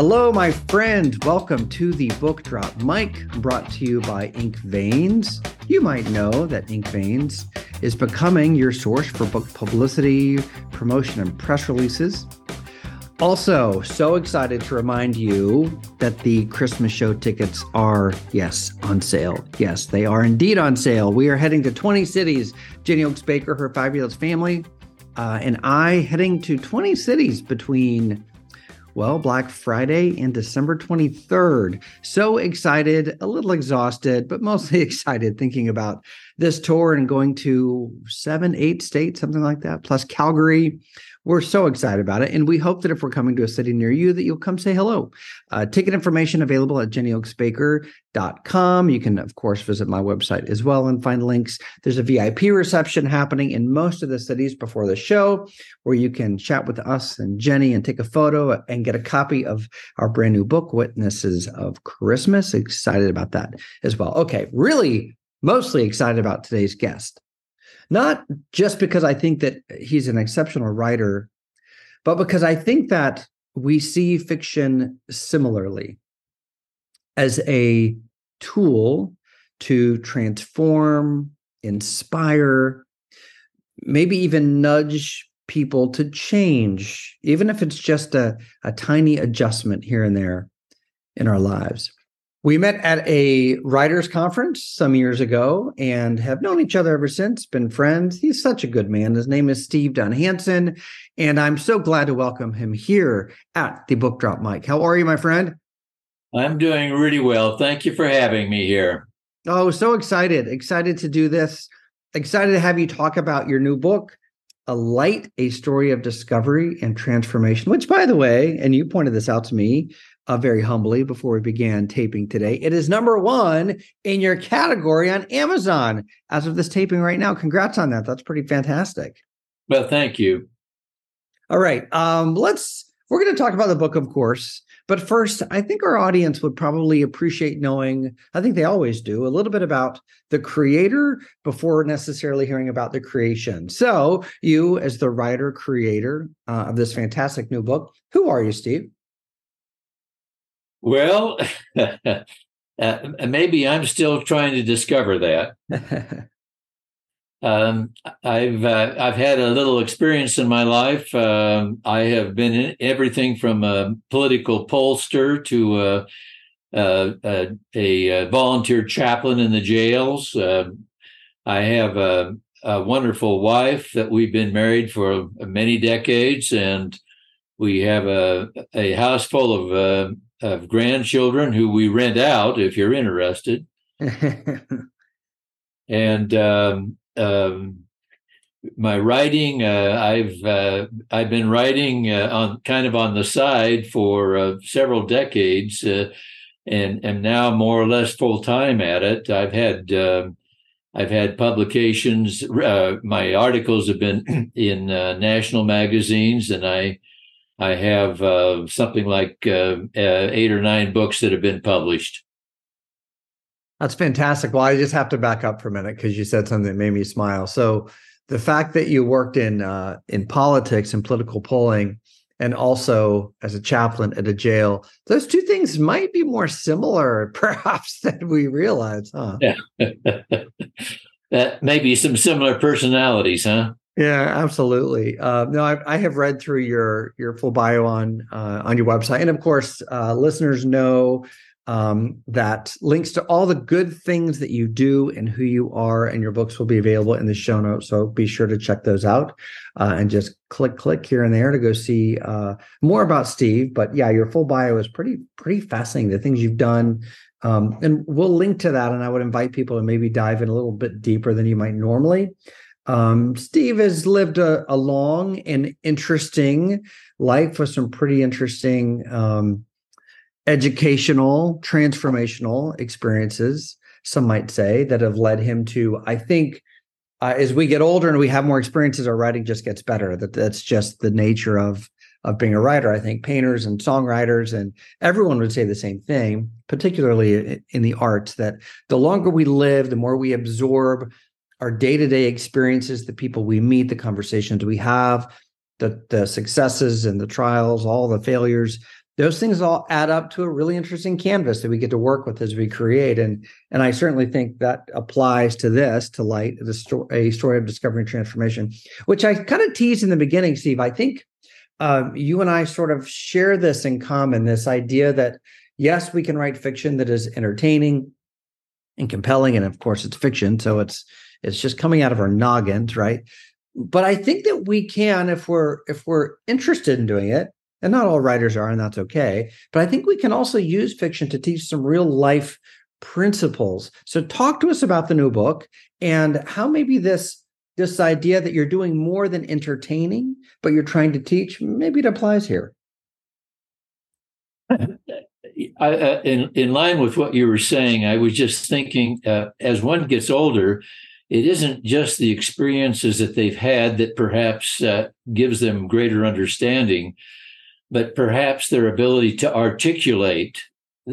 Hello, my friend. Welcome to the book drop. Mic, brought to you by Ink Veins. You might know that Ink Veins is becoming your source for book publicity, promotion, and press releases. Also, so excited to remind you that the Christmas show tickets are, yes, on sale. Yes, they are indeed on sale. We are heading to 20 cities. Jenny Oaks Baker, her five year old family, uh, and I heading to 20 cities between well, Black Friday and December 23rd. So excited, a little exhausted, but mostly excited thinking about this tour and going to seven, eight states, something like that, plus Calgary. We're so excited about it. And we hope that if we're coming to a city near you, that you'll come say hello. Uh, ticket information available at jennyoaksbaker.com. You can, of course, visit my website as well and find links. There's a VIP reception happening in most of the cities before the show where you can chat with us and Jenny and take a photo and get a copy of our brand new book, Witnesses of Christmas. Excited about that as well. Okay, really mostly excited about today's guest. Not just because I think that he's an exceptional writer, but because I think that we see fiction similarly as a tool to transform, inspire, maybe even nudge people to change, even if it's just a, a tiny adjustment here and there in our lives. We met at a writers conference some years ago and have known each other ever since, been friends. He's such a good man. His name is Steve Dunn Hanson, and I'm so glad to welcome him here at the Book Drop Mic. How are you, my friend? I'm doing really well. Thank you for having me here. Oh, so excited. Excited to do this. Excited to have you talk about your new book, A Light, a Story of Discovery and Transformation, which, by the way, and you pointed this out to me, uh, very humbly before we began taping today. It is number one in your category on Amazon as of this taping right now. Congrats on that. That's pretty fantastic. Well, thank you. All right. Um, let's, we're going to talk about the book, of course. But first, I think our audience would probably appreciate knowing, I think they always do, a little bit about the creator before necessarily hearing about the creation. So, you, as the writer creator uh, of this fantastic new book, who are you, Steve? Well, uh, maybe I'm still trying to discover that. um, I've uh, I've had a little experience in my life. Um, I have been in everything from a political pollster to a, a, a volunteer chaplain in the jails. Uh, I have a, a, wonderful wife that we've been married for many decades, and we have a a house full of of grandchildren who we rent out if you're interested. and um, um, my writing, uh, I've uh, I've been writing uh, on kind of on the side for uh, several decades, uh, and am now more or less full time at it. I've had um, I've had publications. Uh, my articles have been in national magazines, and I I have uh, something like uh, uh, eight or nine books that have been published. That's fantastic. Well, I just have to back up for a minute because you said something that made me smile. So, the fact that you worked in uh, in politics and political polling, and also as a chaplain at a jail, those two things might be more similar, perhaps, than we realize, huh? Yeah. that maybe some similar personalities, huh? Yeah, absolutely. Uh, no, I, I, have read through your your full bio on uh, on your website, and of course, uh, listeners know um, that links to all the good things that you do and who you are, and your books will be available in the show notes. So be sure to check those out uh, and just click click here and there to go see uh, more about Steve. But yeah, your full bio is pretty pretty fascinating. The things you've done. Um, and we'll link to that, and I would invite people to maybe dive in a little bit deeper than you might normally. Um, Steve has lived a, a, long and interesting life with some pretty interesting um, educational, transformational experiences, some might say, that have led him to, I think, uh, as we get older and we have more experiences, our writing just gets better. That that's just the nature of of being a writer. I think painters and songwriters and everyone would say the same thing, particularly in the arts, that the longer we live, the more we absorb our day-to-day experiences the people we meet the conversations we have the the successes and the trials all the failures those things all add up to a really interesting canvas that we get to work with as we create. And and i certainly think that applies to this to light the story a story of discovery and transformation which i kind of teased in the beginning steve. I think um, you and i sort of share this in common this idea that yes we can write fiction that is entertaining and compelling and of course it's fiction so it's it's just coming out of our noggins right? But i think that we can if we're if we're interested in doing it and not all writers are and that's okay but i think we can also use fiction to teach some real life principles. So talk to us about the new book and how maybe this this idea that you're doing more than entertaining but you're trying to teach maybe it applies here. I, uh, in in line with what you were saying, I was just thinking uh, as one gets older, it isn't just the experiences that they've had that perhaps uh, gives them greater understanding, but perhaps their ability to articulate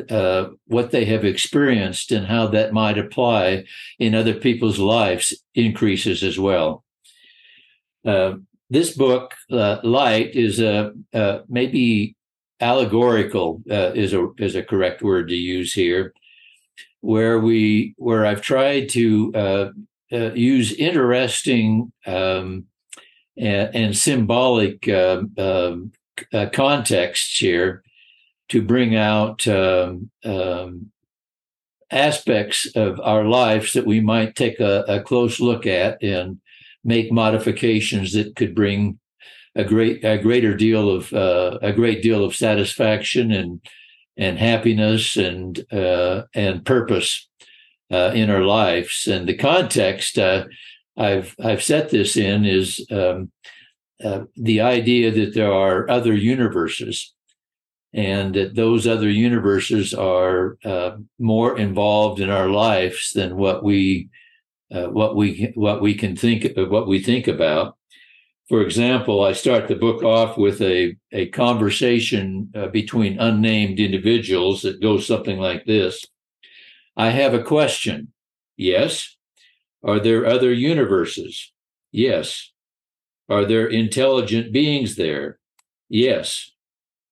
uh, what they have experienced and how that might apply in other people's lives increases as well. Uh, this book, uh, Light, is a maybe allegorical uh, is a is a correct word to use here, where we where I've tried to uh, uh, use interesting um, and, and, symbolic um, um, uh, contexts here to bring out um, um, aspects of our lives that we might take a, a close look at and make modifications that could bring a great a greater deal of uh, a great deal of satisfaction and and happiness and uh, and purpose uh, in our lives. And the context uh, I've I've set this in is um, uh, the idea that there are other universes, and that those other universes are uh, more involved in our lives than what we what we what we can think what we think about for example, I start the book off with a, a conversation uh, between unnamed individuals that goes something like this I have a question. Yes. Are there other universes? Yes. Are there intelligent beings there? Yes.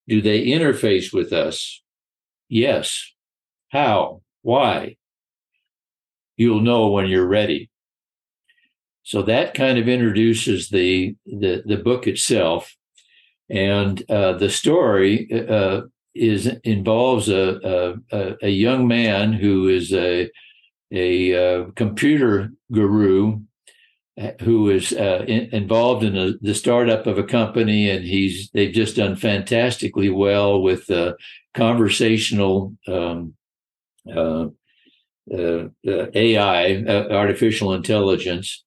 Do they interface with us? Yes. How? Why? You'll know when you're ready. So that kind of introduces the the, the book itself, and uh, the story uh, is involves a, a, a young man who is a a uh, computer guru uh, who is uh, in, involved in a, the startup of a company, and he's they've just done fantastically well with uh, conversational um, uh, uh, AI, artificial intelligence,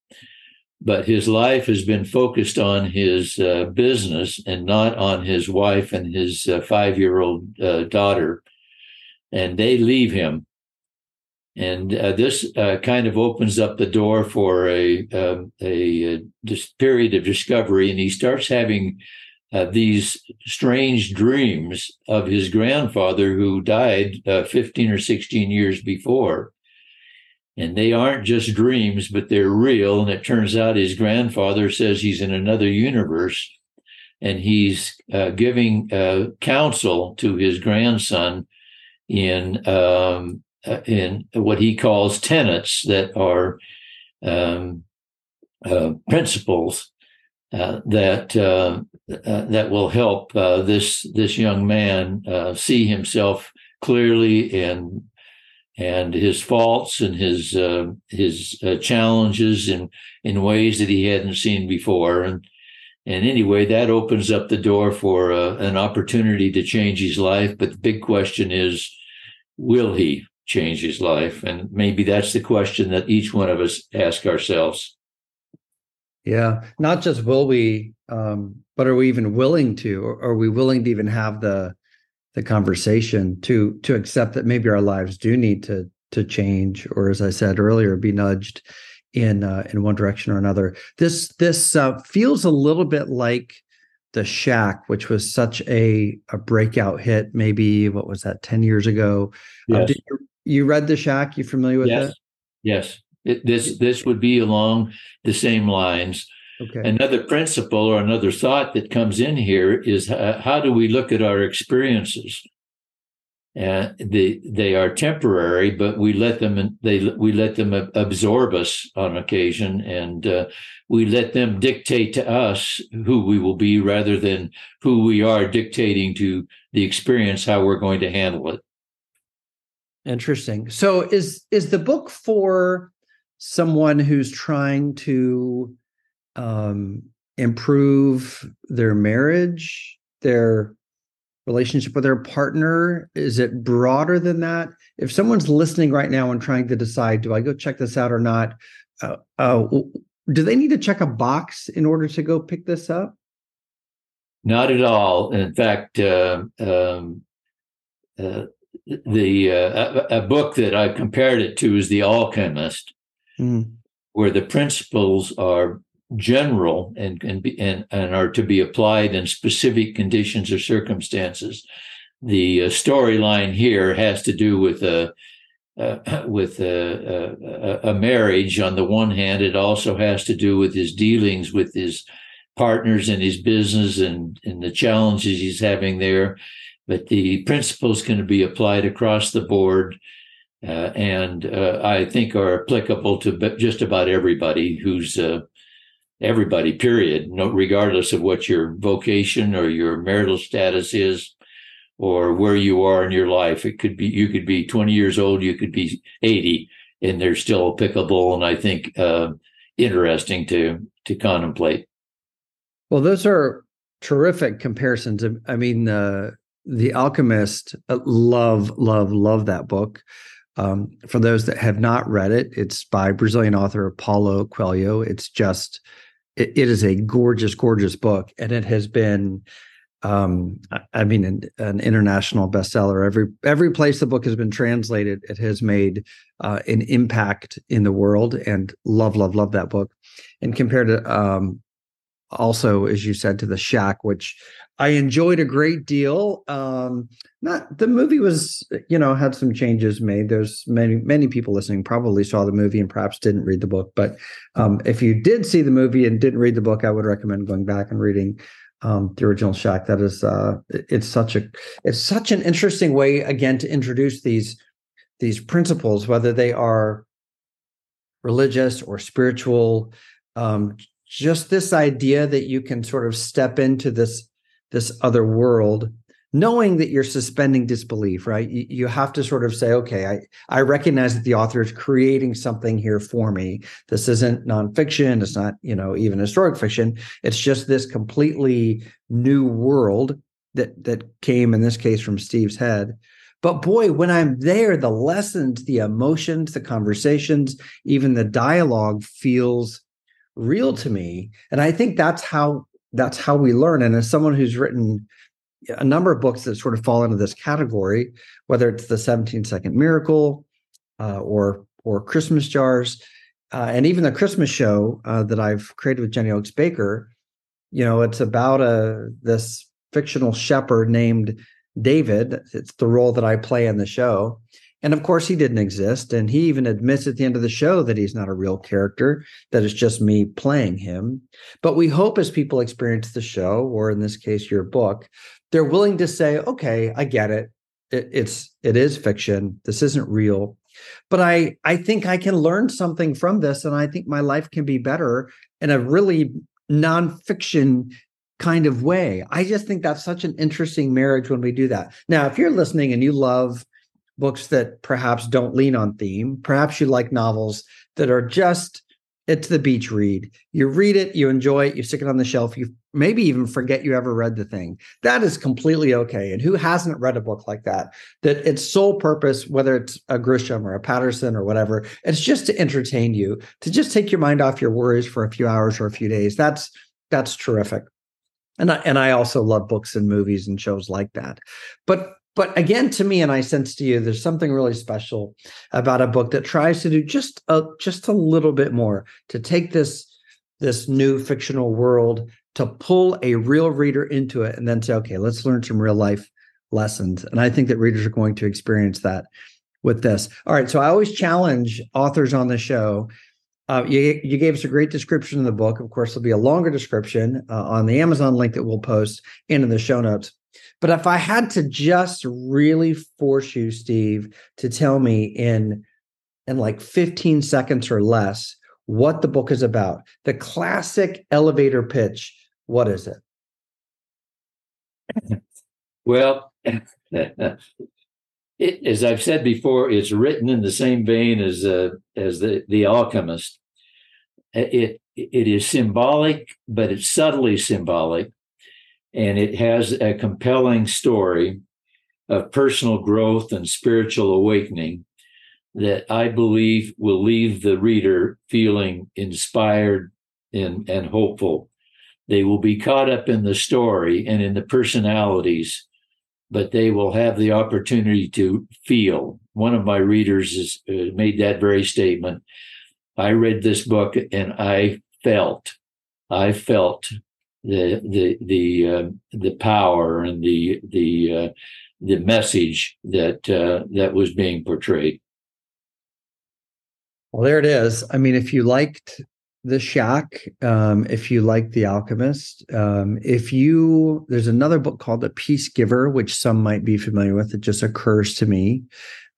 but his life has been focused on his uh, business and not on his wife and his uh, five year old uh, daughter. And they leave him. And uh, this uh, kind of opens up the door for a, um, a, a period of discovery. And he starts having uh, these strange dreams of his grandfather who died 15 or 16 years before and they aren't just dreams, but they're real. And it turns out his grandfather says he's in another universe, and he's uh, giving uh, counsel to his grandson in um, uh, in what he calls tenets that are um, uh, principles uh, that uh, that will help this this young man see himself clearly and and his faults and his uh, his uh, challenges in in ways that he hadn't seen before. And and anyway that opens up the door for uh, an opportunity to change his life. But the big question is will he change his life? And maybe that's the question that each one of us ask ourselves. Yeah not just will we um, but are we even willing to or are we willing to even have the the conversation to to accept that maybe our lives do need to to change or as i said earlier be nudged in uh, in one direction or another. This this uh, feels a little bit like the shack which was such a a breakout hit maybe what was that 10 years ago? Uh, yes. you, you, read the shack? You familiar with yes. it? Yes. It, this this would be along the same lines Okay. Another principle or another thought that comes in here is uh, how do we look at our experiences? Uh, they they are temporary, but we let them they we let them absorb us on occasion, and uh, we let them dictate to us who we will be, rather than who we are dictating to the experience how we're going to handle it. Interesting. So is is the book for someone who's trying to um, improve their marriage, their relationship with their partner? Is it broader than that? If someone's listening right now and trying to decide, do I go check this out or not? Uh, uh, do they need to check a box in order to go pick this up? Not at all. In fact, uh, um, uh, the uh, a, a, book that I compared it to is The Alchemist, mm. where the principles are general and and, be, and and are to be applied in specific conditions or circumstances. The uh, storyline here has to do with a uh, with a, a, a, marriage. On the one hand, it also has to do with his dealings with his partners in his business and, and the challenges he's having there. But the principles can be applied across the board. Uh, and uh, I think are applicable to just about everybody who's uh, everybody, period, no, regardless of what your vocation or your marital status is or where you are in your life. It could be, you could be 20 years old, you could be 80, and they're still applicable. And I think uh, interesting to, to contemplate. Well, those are terrific comparisons. I mean, uh, The Alchemist, uh, love, love, love that book. Um, for those that have not read it, it's by Brazilian author Paulo Coelho. It's just it, it is a gorgeous, gorgeous book, and it has been, um, I mean, an, an, international bestseller. Every every place the book has been translated, it has made uh, an impact in the world. And love, love, love that book. And compared to um, also, as you said, to the Shack, which I enjoyed a great deal. Um, not the movie was, you know, had some changes made. There's many many people listening probably saw the movie and perhaps didn't read the book. But um, if you did see the movie and didn't read the book, I would recommend going back and reading um, the original Shack. That is, uh, it's such a it's such an interesting way again to introduce these these principles, whether they are religious or spiritual. Um, just this idea that you can sort of step into this this other world knowing that you're suspending disbelief right? You, you have to sort of say okay i i recognize that the author is creating something here for me. This isn't nonfiction. It's not you know even historic fiction. It's just this completely new world that that came in this case from steve's head. But boy when i'm there the lessons the emotions the conversations even the dialogue feels real to me and i think that's how that's how we learn. And as someone who's written a number of books that sort of fall into this category, whether it's the 17 Second Miracle uh, or or Christmas Jars, uh, and even the Christmas show uh, that I've created with Jenny Oaks Baker, you know, it's about a this fictional shepherd named David. It's the role that I play in the show, and of course, he didn't exist. And he even admits at the end of the show that he's not a real character, that it's just me playing him. But we hope as people experience the show, or in this case, your book, they're willing to say, okay, I get it. it it's it is fiction. This isn't real. But I I think I can learn something from this, and I think my life can be better in a really nonfiction kind of way. I just think that's such an interesting marriage when we do that. Now, if you're listening and you love books that perhaps don't lean on theme. Perhaps you like novels that are just it's the beach read. You read it, you enjoy it, you stick it on the shelf, you maybe even forget you ever read the thing. That is completely okay. And who hasn't read a book like that? That its sole purpose, whether it's a Grisham or a Patterson or whatever, it's just to entertain you, to just take your mind off your worries for a few hours or a few days. That's that's terrific. And I, and I also love books and movies and shows like that. But but again to me and i sense to you there's something really special about a book that tries to do just a just a little bit more to take this this new fictional world to pull a real reader into it and then say okay let's learn some real life lessons and i think that readers are going to experience that with this all right so i always challenge authors on the show Uh, you, you gave us a great description of the book. Of course, there'll be a longer description uh, on the Amazon link that we'll post and in the show notes. But if I had to just really force you, Steve, to tell me in in like 15 seconds or less what the book is about, the classic elevator pitch, what is it? Well, it, as I've said before, it's written in the same vein as uh, as the the Alchemist. It it is symbolic, but it's subtly symbolic, and it has a compelling story of personal growth and spiritual awakening that I believe will leave the reader feeling inspired and, and hopeful. They will be caught up in the story and in the personalities but they will have the opportunity to feel. One of my readers has uh, made that very statement. I read this book and I felt, I felt the the the uh, the power and the the uh, the message that uh, that was being portrayed. Well, there it is. I mean, if you liked the shack um, if you like the alchemist um, if you there's another book called the peace giver which some might be familiar with it just occurs to me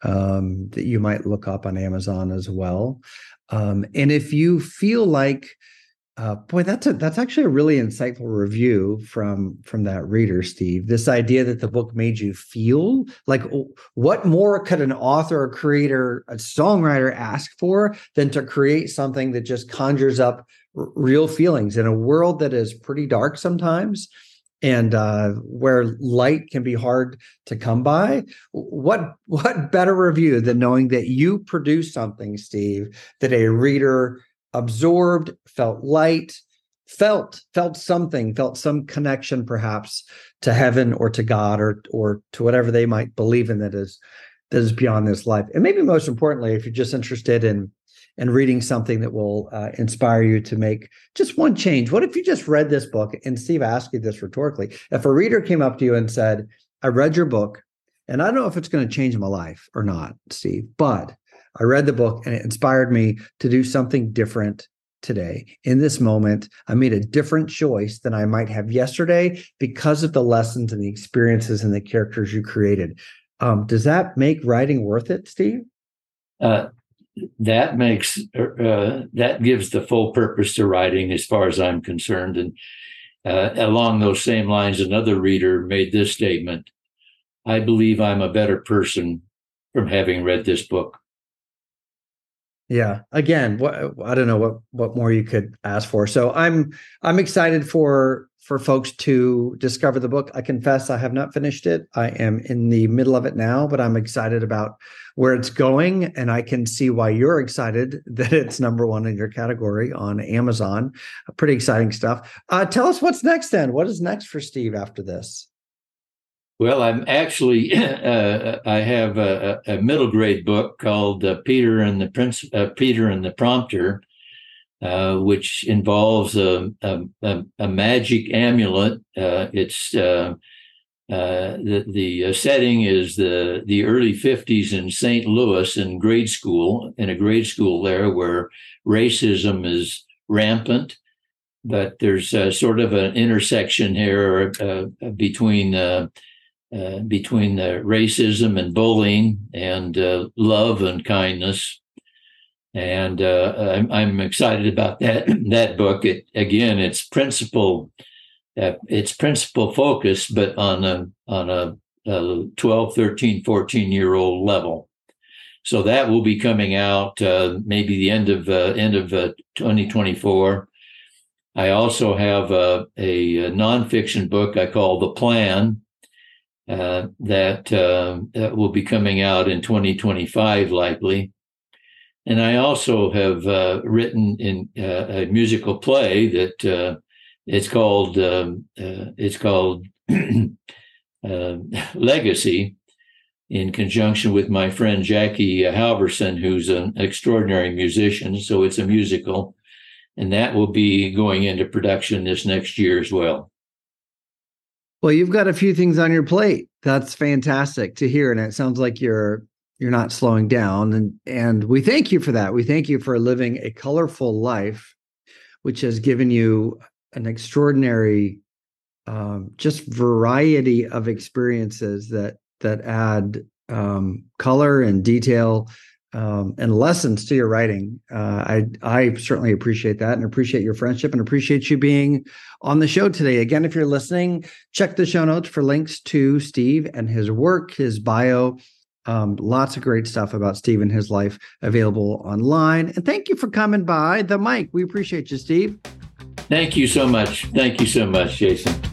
um, that you might look up on amazon as well um, and if you feel like uh, boy, that's a that's actually a really insightful review from from that reader, Steve. This idea that the book made you feel like what more could an author, a creator, a songwriter ask for than to create something that just conjures up r- real feelings in a world that is pretty dark sometimes and uh, where light can be hard to come by. What what better review than knowing that you produced something, Steve, that a reader absorbed, felt light, felt felt something, felt some connection perhaps to heaven or to God or or to whatever they might believe in that is that is beyond this life. And maybe most importantly, if you're just interested in in reading something that will uh, inspire you to make just one change. What if you just read this book? And Steve, I ask you this rhetorically: If a reader came up to you and said, "I read your book, and I don't know if it's going to change my life or not, Steve, but I read the book and it inspired me to do something different today. In this moment, I made a different choice than I might have yesterday because of the lessons and the experiences and the characters you created. Um, does that make writing worth it, Steve? Uh, that makes uh, that gives the full purpose to writing, as far as I'm concerned. And uh, along those same lines, another reader made this statement: "I believe I'm a better person from having read this book." Yeah again what i don't know what what more you could ask for. So i'm i'm excited for for folks to discover the book. I confess i have not finished it. I am in the middle of it now but i'm excited about where it's going and i can see why you're excited that it's number one in your category on amazon. Pretty exciting stuff. Uh, tell us what's next then. What is next for steve after this well, I'm actually uh, I have a, a, middle grade book called uh, Peter and the Prince uh, Peter and the Prompter, uh, which involves a, a, a magic amulet. Uh, it's uh, the the setting is the the early 50s in St. Louis in grade school in a grade school there where racism is rampant. But there's sort of an intersection here between uh, between the racism and bullying and uh, love and kindness. And uh, I'm, I'm, excited about that that book. It, again, it's principle, uh, it's principle focus, but on a on a, a 12, 13, 14 year old level. So that will be coming out uh, maybe the end of end of 2024. I also have a, a nonfiction book I call The Plan, uh, that, uh, that will be coming out in 2025, likely. And I also have uh, written in uh, a musical play that uh, it's called um, it's called Legacy, in conjunction with my friend Jackie Halverson, who's an extraordinary musician. So it's a musical, and that will be going into production this next year as well. Well, you've got a few things on your plate. That's fantastic to hear. And it sounds like you're you're not slowing down and and we thank you for that we thank you for living a colorful life which has given you an extraordinary um, just variety of experiences that that add um, color and detail um, and lessons to your writing. Uh, I I certainly appreciate that and appreciate your friendship and appreciate you being on the show today. Again, if you're listening, check the show notes for links to Steve and his work, his bio. Um, lots of great stuff about Steve and his life available online. And thank you for coming by the mic. We appreciate you, Steve. Thank you so much. Thank you so much, Jason.